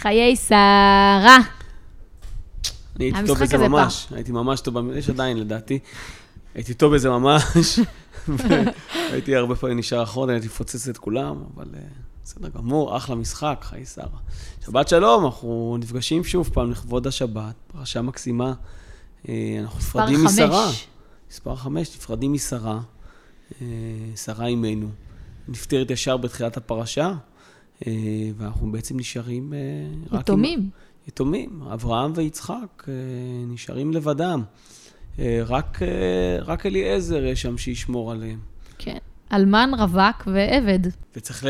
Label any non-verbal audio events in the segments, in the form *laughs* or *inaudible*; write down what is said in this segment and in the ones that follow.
חיי שרה. אני הייתי טוב בזה ממש, הייתי ממש טוב, יש עדיין לדעתי. הייתי טוב בזה ממש, *laughs* הייתי הרבה פעמים נשאר אחרון, הייתי מפוצץ את כולם, אבל אה, בסדר גמור, אחלה משחק, חיי שרה. שבת שלום, אנחנו נפגשים שוב פעם לכבוד השבת, פרשה מקסימה. אה, אנחנו נפרדים משרה. מספר חמש, נפרדים משרה, אה, שרה אימנו. נפטרת ישר בתחילת הפרשה, ואנחנו בעצם נשארים אה, רק עם... יתומים. יתומים, אברהם ויצחק אה, נשארים לבדם. אה, רק, אה, רק אליעזר יש שם שישמור עליהם. כן. אלמן, רווק ועבד. וצריך ל...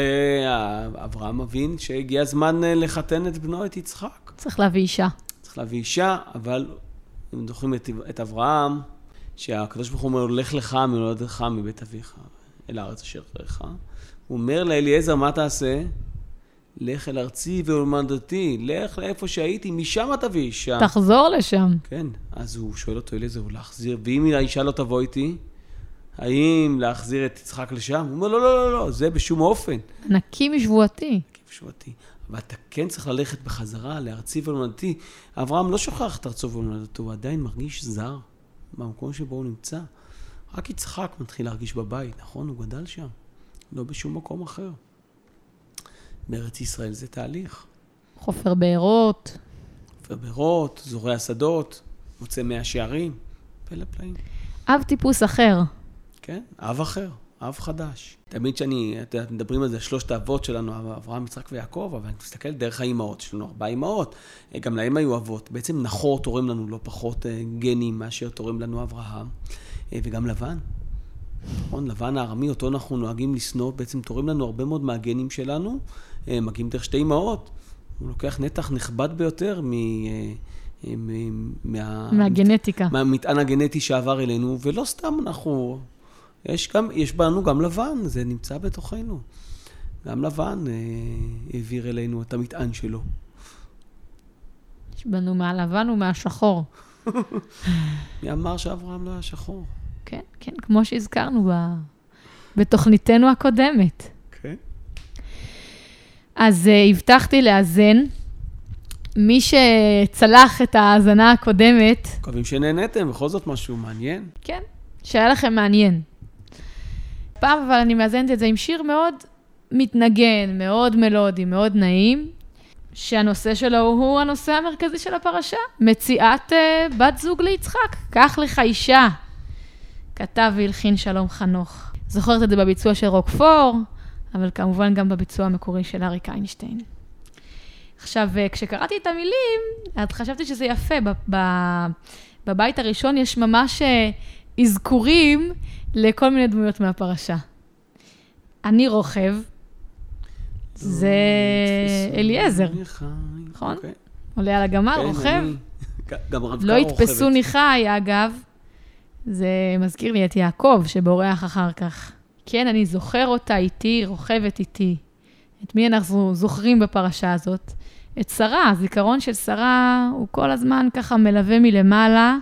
אברהם מבין שהגיע הזמן אה, לחתן את בנו, את יצחק. צריך להביא אישה. צריך להביא אישה, אבל אם זוכרים את, את אברהם, שהקדוש ברוך הוא אומר לך לך מולדתך מבית אביך, אל הארץ אשר תראך. הוא אומר לאליעזר, מה תעשה? לך אל ארצי ולמדתי, לך לאיפה שהייתי, משם תביא אישה. תחזור לשם. כן, אז הוא שואל אותו, אליעזר, הוא להחזיר, ואם האישה לא תבוא איתי, האם להחזיר את יצחק לשם? הוא אומר, לא, לא, לא, לא, זה בשום אופן. נקי משבועתי. כיף שבועתי. אבל אתה כן צריך ללכת בחזרה לארצי ולמדתי. אברהם לא שוכח את ארצו ולמדתו, הוא עדיין מרגיש זר במקום שבו הוא נמצא. רק יצחק מתחיל להרגיש בבית, נכון? הוא גדל שם, לא בשום מקום אחר. בארץ ישראל זה תהליך. חופר בארות. עובר בארות, זורע שדות, מוצא מאה שערים, פלא פלאים. אב טיפוס אחר. כן, אב אחר, אב חדש. תמיד שאני, את יודעת, מדברים על זה, שלושת האבות שלנו, אברהם, יצחק ויעקב, אבל אני מסתכל דרך האימהות, יש לנו ארבע אימהות, אה, גם להם היו אבות. בעצם נחור תורם לנו לא פחות אה, גנים מאשר תורם לנו אברהם, אה, וגם לבן. נכון, לבן הארמי, אותו אנחנו נוהגים לשנוא, בעצם תורם לנו הרבה מאוד מהגנים שלנו, מגיעים דרך שתי אימהות. הוא לוקח נתח נכבד ביותר מ... אה, מ- מה... מהגנטיקה. מהמטען הגנטי שעבר אלינו, ולא סתם אנחנו... יש, גם, יש בנו גם לבן, זה נמצא בתוכנו. גם לבן אה, העביר אלינו את המטען שלו. יש בנו מהלבן ומהשחור. מי אמר שאברהם לא היה שחור? כן, כן, כמו שהזכרנו ב... בתוכניתנו הקודמת. אז uh, הבטחתי לאזן. מי שצלח את ההאזנה הקודמת, מקווים שנהניתם, בכל זאת משהו מעניין. כן, שהיה לכם מעניין. פעם אבל אני מאזנת את זה עם שיר מאוד מתנגן, מאוד מלודי, מאוד נעים, שהנושא שלו הוא הנושא המרכזי של הפרשה, מציאת uh, בת זוג ליצחק, קח לך אישה. כתב והלחין שלום חנוך. זוכרת את זה בביצוע של רוקפור, אבל כמובן גם בביצוע המקורי של אריק איינשטיין. עכשיו, אה, כשקראתי את המילים, אז חשבתי שזה יפה. בבית הראשון יש ממש אה, אזכורים לכל מיני דמויות מהפרשה. אני רוכב, זה אליעזר, נכון? אוקיי. עולה על הגמל, כן, רוכב. *laughs* גם רבקה לא יתפסו רוכבת. ניחי, אגב. זה מזכיר לי את יעקב שבורח אחר כך. כן, אני זוכר אותה איתי, רוכבת איתי. את מי אנחנו זוכרים בפרשה הזאת? את שרה, הזיכרון של שרה הוא כל הזמן ככה מלווה מלמעלה.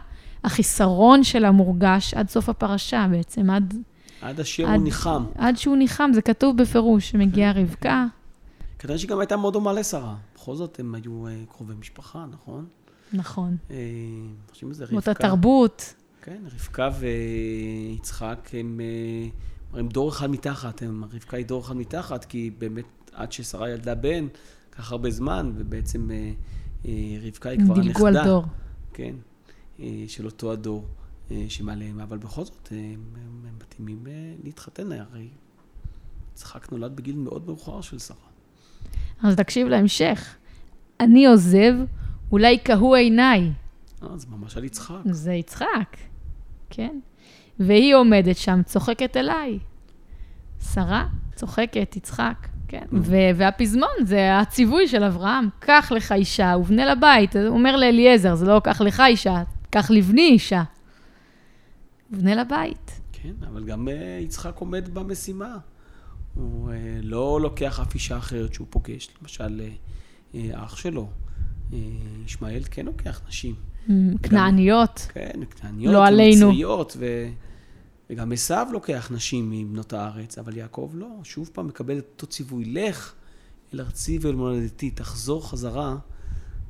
החיסרון שלה מורגש עד סוף הפרשה בעצם, עד, עד אשר הוא ניחם. עד שהוא ניחם, זה כתוב בפירוש, שמגיעה רבקה. כנראה שהיא גם הייתה מאוד דומה לשרה. בכל זאת הם היו אה, קרובי משפחה, נכון? נכון. אה, חושבים על זה, אותה רבקה. תרבות. כן, רבקה ויצחק הם, אה, הם דור אחד מתחת, הם, רבקה היא דור אחד מתחת, כי באמת עד ששרה ילדה בן, לקח הרבה זמן, ובעצם אה, אה, רבקה היא כבר הנכדה. דילגו על דור. כן, אה, של אותו הדור אה, שמעליהם, אבל בכל זאת, אה, הם, הם, הם מתאימים אה, להתחתן, הרי יצחק נולד בגיל מאוד מאוחר של שרה. אז תקשיב להמשך. אני עוזב, אולי קהו עיניי. אה, זה ממש על יצחק. זה יצחק, כן. והיא עומדת שם, צוחקת אליי. שרה, צוחקת, יצחק, כן. ו- והפזמון זה הציווי של אברהם, קח לך אישה ובנה לבית. הוא אומר לאליעזר, זה לא קח לך אישה, קח לבני אישה. ובנה לבית. כן, אבל גם אה, יצחק עומד במשימה. הוא אה, לא לוקח אף אישה אחרת שהוא פוגש, למשל אה, אח שלו, ישמעאל כן לוקח נשים. כנעניות. כן, כנעניות, לא עלינו. ומצריות, ו... וגם עשיו לוקח נשים מבנות הארץ, אבל יעקב לא. שוב פעם מקבל את אותו ציווי, לך אל ארצי ואל מולדתי, תחזור חזרה,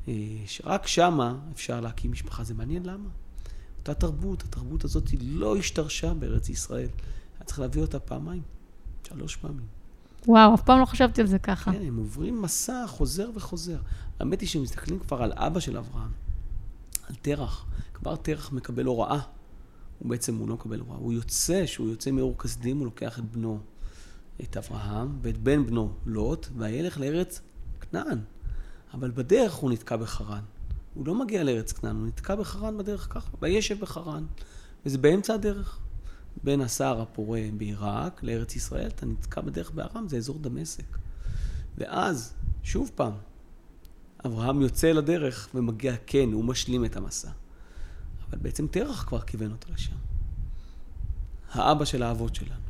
אה, שרק שמה אפשר להקים משפחה. זה מעניין למה. אותה תרבות, התרבות הזאת היא לא השתרשה בארץ ישראל. היה צריך להביא אותה פעמיים, שלוש פעמים. וואו, אף פעם לא חשבתי על זה ככה. כן, הם עוברים מסע חוזר וחוזר. האמת היא שמסתכלים כבר על אבא של אברהם, על תרח. כבר תרח מקבל הוראה. הוא בעצם, הוא לא מקבל הוראה. הוא יוצא, שהוא יוצא מאור כסדים, הוא לוקח את בנו, את אברהם, ואת בן בנו, לוט, וילך לארץ כנען. אבל בדרך הוא נתקע בחרן. הוא לא מגיע לארץ כנען, הוא נתקע בחרן בדרך ככה, וישב בחרן. וזה באמצע הדרך. בין הסהר הפורה בעיראק לארץ ישראל, אתה נתקע בדרך בארם, זה אזור דמשק. ואז, שוב פעם, אברהם יוצא לדרך ומגיע, כן, הוא משלים את המסע. אבל בעצם תרח כבר כיוון אותו לשם. האבא של האבות שלנו.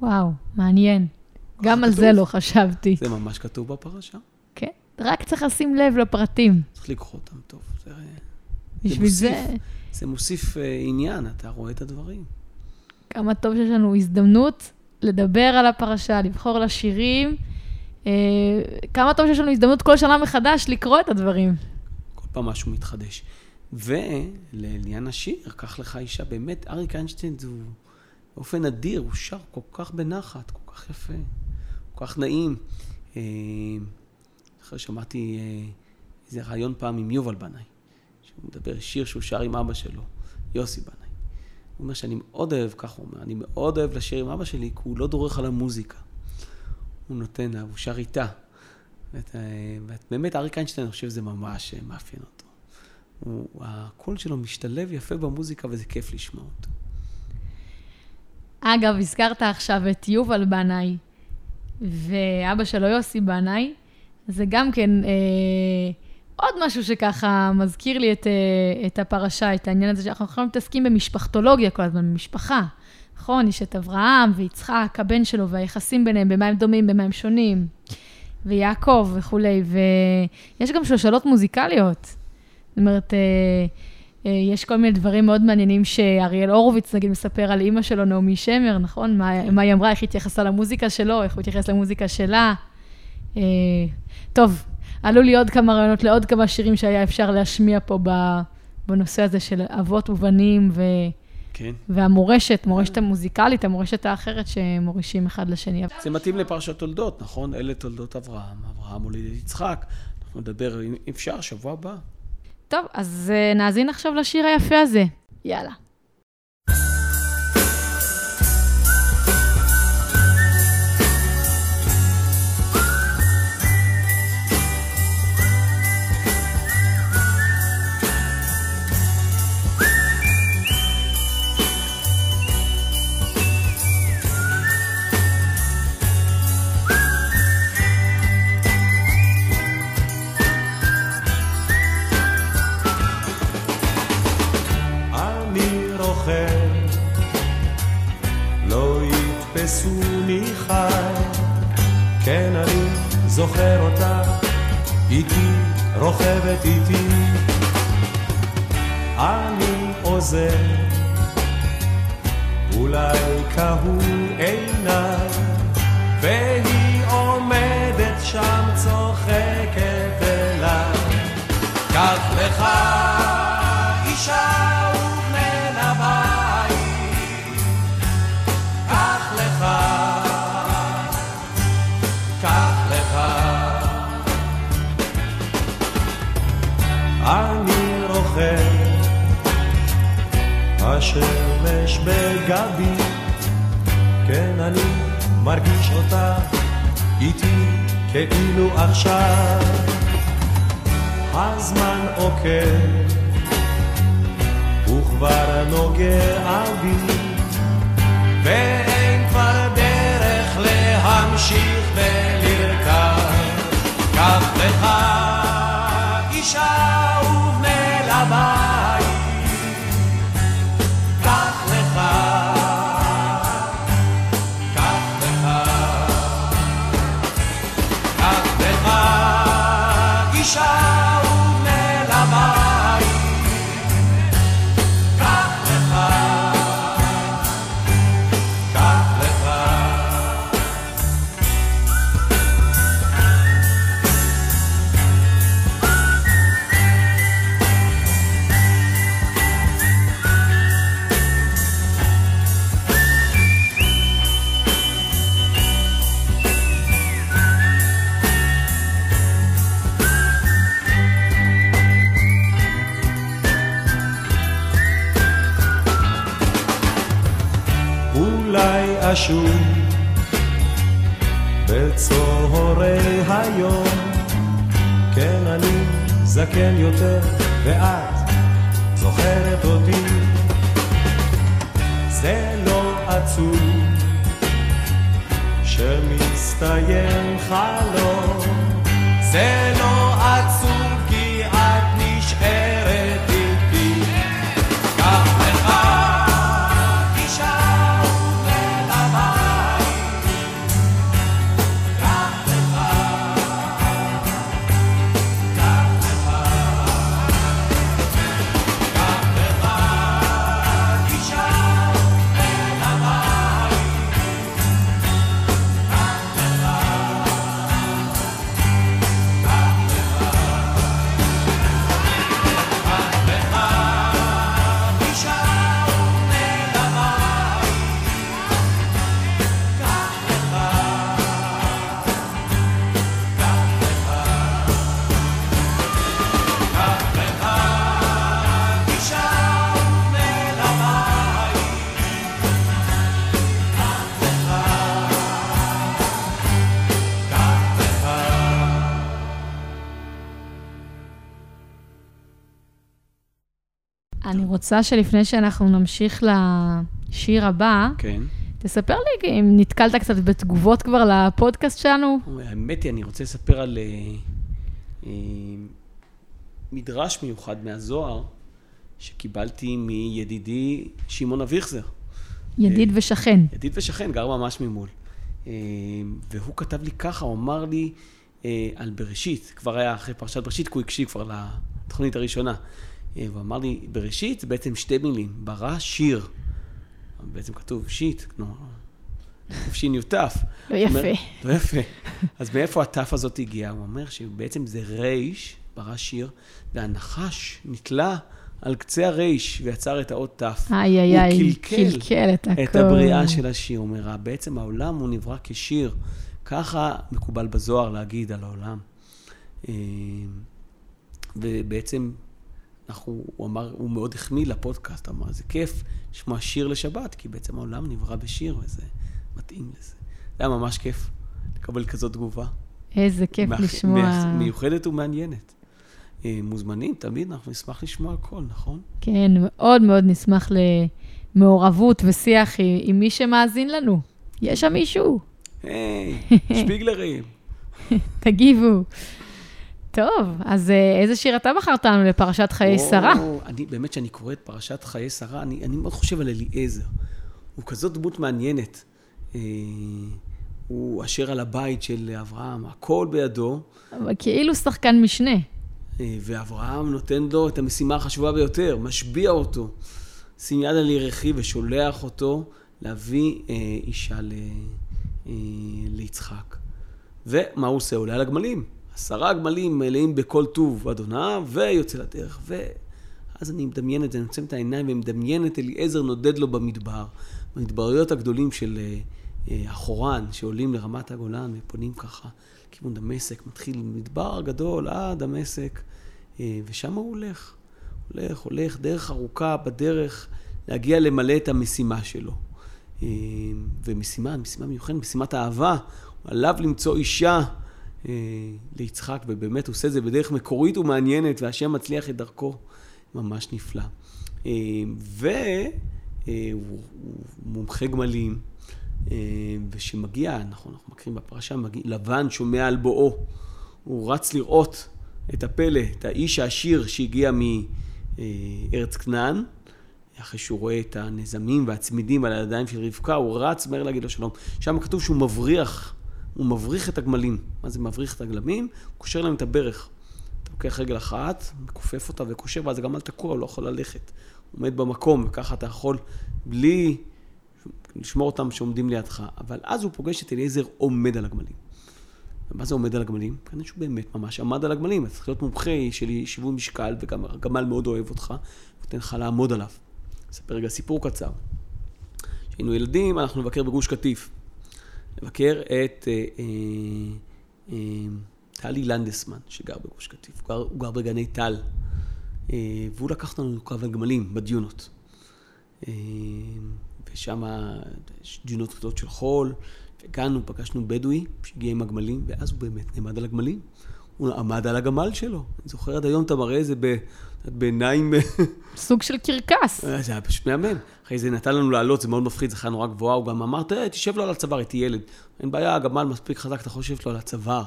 וואו, מעניין. גם על כתוב. זה לא חשבתי. זה ממש כתוב בפרשה. כן, רק צריך לשים לב לפרטים. צריך לקרוא אותם טוב. זה, בשביל מוסיף. זה, זה מוסיף אה, עניין, אתה רואה את הדברים. כמה טוב שיש לנו הזדמנות לדבר על הפרשה, לבחור לה שירים. אה, כמה טוב שיש לנו הזדמנות כל שנה מחדש לקרוא את הדברים. כל פעם משהו מתחדש. ולעניין השיר, קח לך אישה, באמת, אריק איינשטיין הוא באופן נדיר, הוא שר כל כך בנחת, כל כך יפה, כל כך נעים. אה, אחרי שמעתי אה, איזה רעיון פעם עם יובל בנאי, שהוא מדבר שיר שהוא שר עם אבא שלו, יוסי בנאי. הוא אומר שאני מאוד אוהב, כך הוא אומר, אני מאוד אוהב לשיר עם אבא שלי, כי הוא לא דורך על המוזיקה. הוא נותן לה, הוא שר איתה. ואת, אה, ואת, באמת, אריק איינשטיין, אני חושב שזה ממש מאפיין אותו. הוא, הקול שלו משתלב יפה במוזיקה, וזה כיף לשמוע אותו. אגב, הזכרת עכשיו את יובל בנאי ואבא שלו יוסי בנאי, זה גם כן אה, עוד משהו שככה מזכיר לי את, אה, את הפרשה, את העניין הזה שאנחנו מתעסקים במשפחתולוגיה כל הזמן, במשפחה. נכון, יש את אברהם ויצחק, הבן שלו, והיחסים ביניהם, במה הם דומים, במה הם שונים, ויעקב וכולי, ויש גם שושלות מוזיקליות. זאת אומרת, אה, אה, יש כל מיני דברים מאוד מעניינים שאריאל הורוביץ, נגיד, מספר על אימא שלו, נעמי שמר, נכון? מה, מה היא אמרה, איך היא התייחסה למוזיקה שלו, איך הוא התייחס למוזיקה שלה. אה, טוב, עלו לי עוד כמה רעיונות לעוד כמה שירים שהיה אפשר להשמיע פה בנושא הזה של אבות ובנים ו... כן. והמורשת, מורשת המוזיקלית, המורשת האחרת שמורישים אחד לשני. זה מתאים לפרשת תולדות, נכון? אלה תולדות אברהם, אברהם הוליד את יצחק. אנחנו נדבר, אם אפשר, שבוע הבא. טוב, אז אה, נאזין עכשיו לשיר היפה הזה. יאללה. זוכר אותה, איתי רוכבת איתי, אני עוזר, אולי כהוא עיניי, והיא עומדת שם צוחקת אליי, קח לך אישה השמש בגבי, כן אני מרגיש אותה איתי כאילו עכשיו. הזמן עוקב וכבר נוגע בי, ואין כבר דרך להמשיך ולרכב. קח לך shoes. רוצה שלפני שאנחנו נמשיך לשיר הבא, כן. תספר לי אם נתקלת קצת בתגובות כבר לפודקאסט שלנו. האמת היא, אני רוצה לספר על אה, אה, מדרש מיוחד מהזוהר, שקיבלתי מידידי שמעון אביכזר. ידיד ושכן. ידיד ושכן, גר ממש ממול. אה, והוא כתב לי ככה, הוא אמר לי אה, על בראשית, כבר היה אחרי פרשת בראשית, כי הוא הקשיב כבר לתוכנית הראשונה. אה, הוא אמר לי, בראשית זה בעצם שתי מילים, ברא שיר. בעצם כתוב שיט, כמו שין יוטף. לא יפה. לא יפה. אז מאיפה התף הזאת הגיעה? הוא אומר שבעצם זה רייש, ברא שיר, והנחש נתלה על קצה הרייש ויצר את האות תף. איי איי איי, קלקל קלקל את הכל. את הבריאה של השיר. הוא אומר, בעצם העולם הוא נברא כשיר. ככה מקובל בזוהר להגיד על העולם. אה, ובעצם, אנחנו, הוא אמר, הוא מאוד החמיא לפודקאסט, אמר, זה כיף לשמוע שיר לשבת, כי בעצם העולם נברא בשיר, וזה מתאים לזה. זה היה ממש כיף לקבל כזאת תגובה. איזה כיף מאח- לשמוע. מאח- מיוחדת ומעניינת. אה, מוזמנים, תמיד אנחנו נשמח לשמוע הכל, נכון? כן, מאוד מאוד נשמח למעורבות ושיח עם, עם מי שמאזין לנו. יש שם מישהו? היי, *laughs* שפיגלרים. תגיבו. טוב, אז אה, איזה שיר אתה בחרת לנו לפרשת חיי שרה? אני, באמת, כשאני קורא את פרשת חיי שרה, אני, אני מאוד חושב על אליעזר. הוא כזאת דמות מעניינת. אה, הוא אשר על הבית של אברהם, הכל בידו, אבל כאילו שחקן משנה. אה, ואברהם נותן לו את המשימה החשובה ביותר, משביע אותו. שים יד על ירחי ושולח אותו להביא אה, אישה ל, אה, ליצחק. ומה הוא עושה? עולה על הגמלים. עשרה גמלים מלאים בכל טוב אדוניו, ויוצא לדרך. ואז אני מדמיין את זה, אני עוצם את העיניים ומדמיין את אליעזר נודד לו במדבר, במדבריות הגדולים של אה, אה, החורן, שעולים לרמת הגולן ופונים ככה לכיוון דמשק, מתחיל מדבר גדול עד דמשק, אה, ושם הוא הולך. הולך, הולך, דרך ארוכה בדרך להגיע למלא את המשימה שלו. ומשימה, משימה מיוחדת, משימת אהבה, הוא עליו למצוא אישה ליצחק, ובאמת עושה את זה בדרך מקורית ומעניינת, והשם מצליח את דרכו. ממש נפלא. אה, והוא מומחה גמלים, אה, וכשמגיע, נכון, אנחנו מכירים בפרשה, מגיע, לבן שומע על בואו. הוא רץ לראות את הפלא, את האיש העשיר שהגיע מארץ כנען, אחרי שהוא רואה את הנזמים והצמידים על הידיים של רבקה, הוא רץ מהר להגיד לו שלום. שם כתוב שהוא מבריח, הוא מבריח את הגמלים. מה זה מבריח את הגמלים? הוא קושר להם את הברך. אתה לוקח רגל אחת, מכופף אותה וקושר, ואז הגמל תקוע, הוא לא יכול ללכת. הוא עומד במקום, וככה אתה יכול, בלי לשמור אותם שעומדים לידך. אבל אז הוא פוגש את אליעזר עומד על הגמלים. ומה זה עומד על הגמלים? כנראה שהוא באמת ממש עמד על הגמלים. אתה צריך להיות מומחה של שיווי משקל, וגם הגמל מאוד אוהב אותך, הוא נותן לך לעמוד עליו. אספר רגע סיפור קצר. כשהיינו ילדים, אנחנו נבקר בגוש קטיף. נבקר את אה, אה, אה, טלי לנדסמן, שגר בגוש קטיף. הוא גר, הוא גר בגני טל. והוא לקח אותנו לקרב על גמלים בדיונות. ושם יש דיונות גדולות של חול, והגענו, פגשנו בדואי שהגיע עם הגמלים, ואז הוא באמת נעמד על הגמלים. הוא עמד על הגמל שלו. אני זוכר עד היום, אתה מראה את זה ב- בעיניים... סוג של קרקס. אה, זה היה פשוט מהמם. אחרי זה נתן לנו לעלות, זה מאוד מפחיד, חיה נורא גבוהה, הוא גם אמר, תראה, תשב לו על הצוואר, הייתי ילד. אין בעיה, הגמל מספיק חזק, אתה לשבת לו על הצוואר.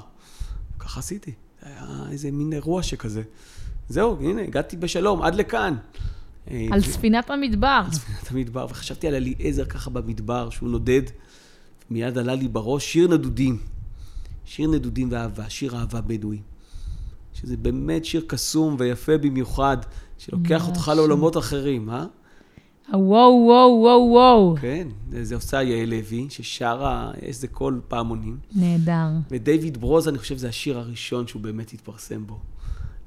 ככה עשיתי. זה היה איזה מין אירוע שכזה. זהו, הנה, הגעתי בשלום, עד לכאן. אה, על ספינת המדבר. על ספינת המדבר, וחשבתי על אליעזר ככה במדבר, שהוא נודד. מיד עלה לי בראש שיר נדודים. שיר נדודים ואהבה, שיר אהבה בדואי. שזה באמת שיר קסום ויפה במיוחד, שלוקח אותך משהו. לעולמות אחרים, אה? וואו, וואו, וואו, וואו. כן, זה עושה יעל לוי, ששרה איזה קול פעמונים. נהדר. ודייוויד ברוז, אני חושב, זה השיר הראשון שהוא באמת התפרסם בו.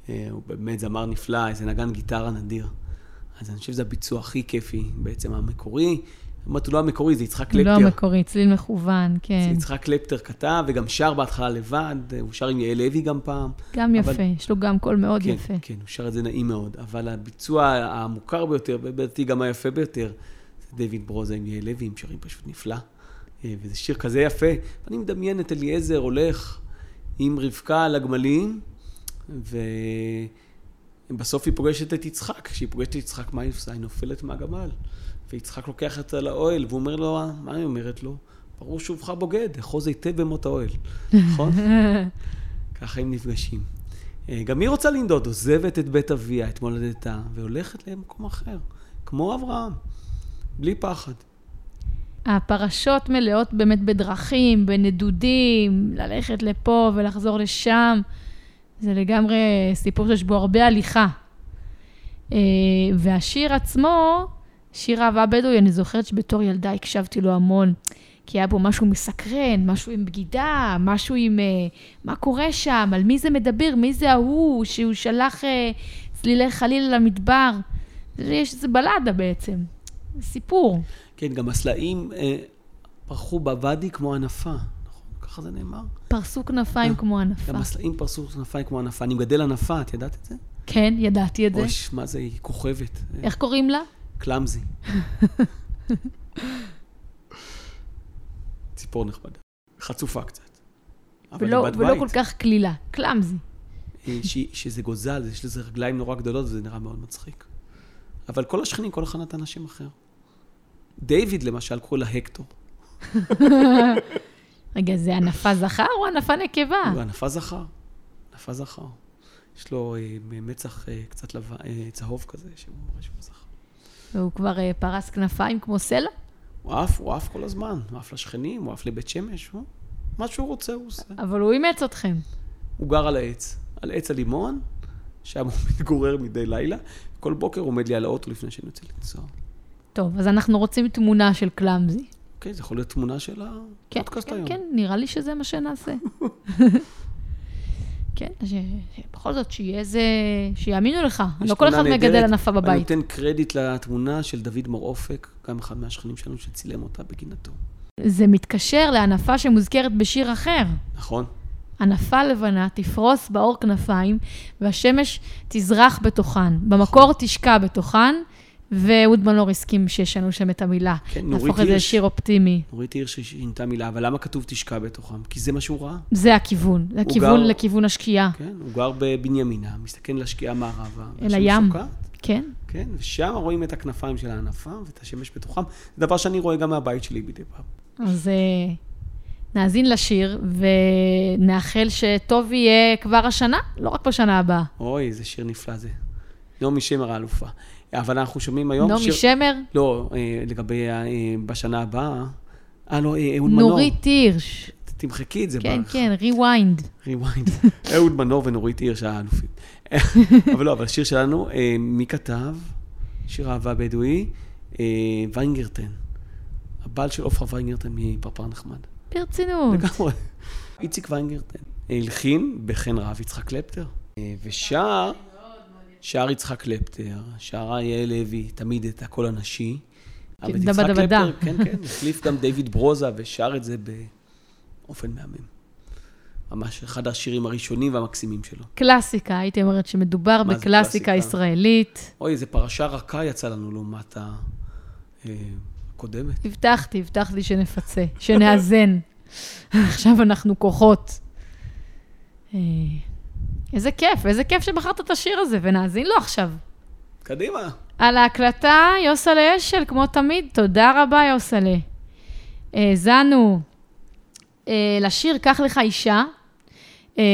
אה, הוא באמת זמר נפלא, איזה נגן גיטרה נדיר. אז אני חושב שזה הביצוע הכי כיפי, בעצם המקורי. אמרת, הוא לא המקורי, זה יצחק לא קלפטר. המקורי, צליל מכוון, זה כן. יצחק קלפטר כתב, וגם שר בהתחלה לבד, הוא שר עם יעל לוי גם פעם. גם אבל- יפה, יש לו גם קול מאוד כן, יפה. כן, הוא שר את זה נעים מאוד. אבל הביצוע המוכר ביותר, ובדעתי גם היפה ביותר, זה דיוויד ברוזה עם יעל לוי, הם שרים פשוט נפלא. אה, וזה שיר כזה יפה. אני מדמיין את אליעזר הולך עם רבקה על הגמלים, ובסוף היא פוגשת את יצחק. כשהיא פוגשת את יצחק, מה היא עושה? היא נופלת מהגמל. ויצחק לוקח אותה לאוהל, והוא אומר לו, מה היא אומרת לו? ברור שובך בוגד, אחוז היטב במות האוהל. נכון? *laughs* ככה הם נפגשים. אה, גם היא רוצה לנדוד, עוזבת את בית אביה, את מולדתה, והולכת למקום אחר, כמו אברהם, בלי פחד. הפרשות מלאות באמת בדרכים, בנדודים, ללכת לפה ולחזור לשם. זה לגמרי סיפור שיש בו הרבה הליכה. אה, והשיר עצמו, שיר אהבה בדואי, אני זוכרת שבתור ילדה הקשבתי לו המון, כי היה בו משהו מסקרן, משהו עם בגידה, משהו עם אה, מה קורה שם, על מי זה מדבר, מי זה ההוא, שהוא שלח אה, צלילי חליל למדבר. יש איזה בלדה בעצם, סיפור. כן, גם הסלעים אה, פרחו בוואדי כמו ענפה, נכון? ככה זה נאמר? פרסו כנפיים אה, כמו ענפה. גם הסלעים פרסו כנפיים כמו ענפה. אני מגדל ענפה, את ידעת את זה? כן, ידעתי את זה. אוש, מה זה, היא כוכבת. איך קוראים לה? קלאמזי. ציפור נחמדה. חצופה קצת. ולא, ולא בית. כל כך קלילה, קלאמזי. אה, ש- שזה גוזל, יש לזה רגליים נורא גדולות וזה נראה מאוד מצחיק. אבל כל השכנים, כל אחד נתן השם אחר. דיוויד למשל, קורא לה הקטור. *laughs* רגע, זה ענפה זכר או ענפה נקבה? הוא ענפה זכר. ענפה זכר. יש לו אה, מצח אה, קצת לבן, צהוב כזה, שהוא שהוא זכר. והוא כבר אה, פרס כנפיים כמו סלע? הוא עף, הוא עף כל הזמן. הוא עף לשכנים, הוא עף לבית שמש, הוא... מה שהוא רוצה הוא עושה. אבל הוא אימץ אתכם. הוא גר על העץ, על עץ הלימון, שם הוא *laughs* מתגורר מדי לילה. כל בוקר עומד לי על האוטו לפני שאני יוצא לנסוע. טוב, אז אנחנו רוצים תמונה של קלאמזי. אוקיי, זה יכול להיות תמונה של כן, הפודקאסט כן, היום. כן, נראה לי שזה מה שנעשה. *laughs* כן, ש- שבכל זאת, שיהיה איזה... שיאמינו לך. לא כל אחד תמונה מגדל נהדרת. ענפה אני בבית. נותן קרדיט לתמונה של דוד מור אופק, גם אחד מהשכנים שלנו שצילם אותה בגינתו. זה מתקשר לענפה שמוזכרת בשיר אחר. נכון? ענפה לבנה תפרוס באור כנפיים, והשמש תזרח בתוכן. במקור תשקע בתוכן, ואהוד מנור הסכים שישנו שם את המילה. כן, נורית להפוך את זה הירש. לשיר אופטימי. נורית הירש שינתה מילה, אבל למה כתוב תשקע בתוכם? כי זה מה שהוא ראה. זה הכיוון, זה הכיוון גר- לכיוון השקיעה. כן, הוא גר בבנימינה, מסתכל לשקיעה מערבה. אל הים. שוקעת, כן? כן, ושם רואים את הכנפיים של הענפה ואת השמש בתוכם. זה דבר שאני רואה גם מהבית שלי מדי פעם. אז אה, נאזין לשיר, ונאחל שטוב יהיה כבר השנה, לא רק בשנה הבאה. אוי, איזה שיר נפלא זה. נעמי שמר האלופה. אבל אנחנו שומעים היום נעמי שמר, לא, אה, לגבי אה, בשנה הבאה. אה, לא, אה, אהוד מנור. נורית הירש. תמחקי את זה. כן, ב- כן, rewind. ריוויינד. *laughs* אהוד מנור ונורית הירש האלופים. *laughs* אבל לא, אבל השיר שלנו, מי כתב? שיר אהבה בדואי, ויינגרטן. הבעל של עופרה ויינגרטן מפרפר נחמד. ברצינות. לגמרי. *laughs* איציק ויינגרטן. הלחין בחן רב יצחק קלפטר. ושר, שר יצחק קלפטר, שרה יעל לוי, תמיד את הקול הנשי. אבל את דבה יצחק. קלפטר, כן, כן, החליף גם דיוויד ברוזה ושר את זה באופן מהמם. ממש אחד השירים הראשונים והמקסימים שלו. קלאסיקה, הייתי אומרת שמדובר בקלאסיקה קלאסיקה? ישראלית. אוי, איזה פרשה רכה יצאה לנו לעומת אה, הקודמת. הבטחתי, הבטחתי שנפצה, שנאזן. *laughs* עכשיו אנחנו כוחות. איזה כיף, איזה כיף שבחרת את השיר הזה, ונאזין לו עכשיו. קדימה. על ההקלטה, יוסלה אשל, כמו תמיד, תודה רבה, יוסלה. האזנו אה, לשיר "קח לך אישה", אה,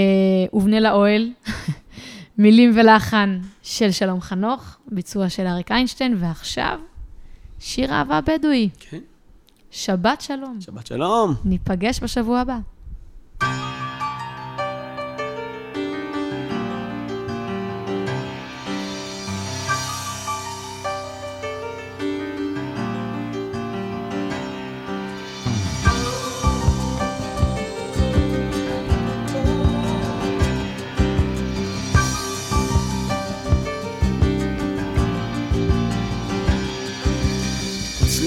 ובנה לאוהל, *laughs* מילים ולחן של שלום חנוך, ביצוע של אריק איינשטיין, ועכשיו, שיר אהבה בדואי. כן. שבת שלום. שבת שלום. ניפגש בשבוע הבא.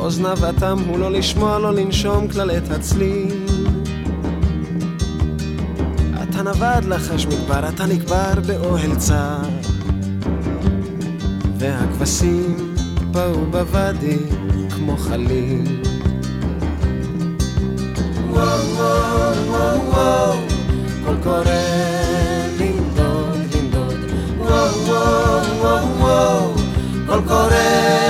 אוזניו אטם הוא לא לשמוע, לא לנשום כלל את הצליל אתה נווד לחש מדבר, אתה נקבר באוהל צר. והכבשים באו בוואדי כמו חליל. וואו וואו וואו וואו קול קורא לנדוד לנדוד. וואו וואו וואו וואו קול קורא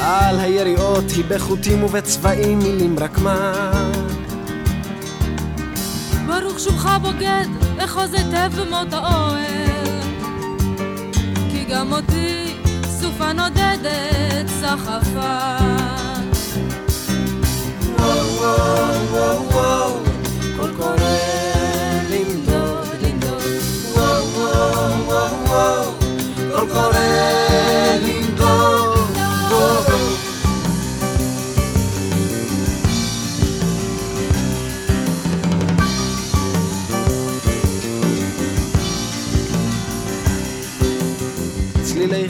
על היריעות היא בחוטים ובצבעים מילים רק מה ברוך שובך בוגד, אחוז היטב במות האוהל. כי גם אותי סופה נודדת סחפה. קול קורא לנדוד, לנדוד, וואו וואו וואו וואו, קול קורא לנדוד,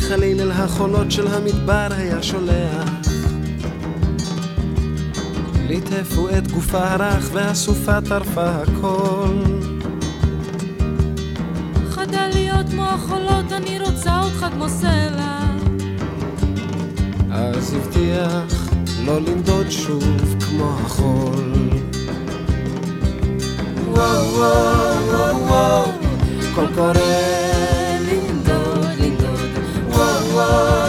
חליל אל החולות של המדבר היה שולח. ליטפו את גופה הרך והסופה טרפה הכל. חדל להיות כמו החולות, אני רוצה אותך כמו סלע. אז הבטיח לא לנדוד שוב כמו החול. וואו וואו וואו וואו קול קורא Oh.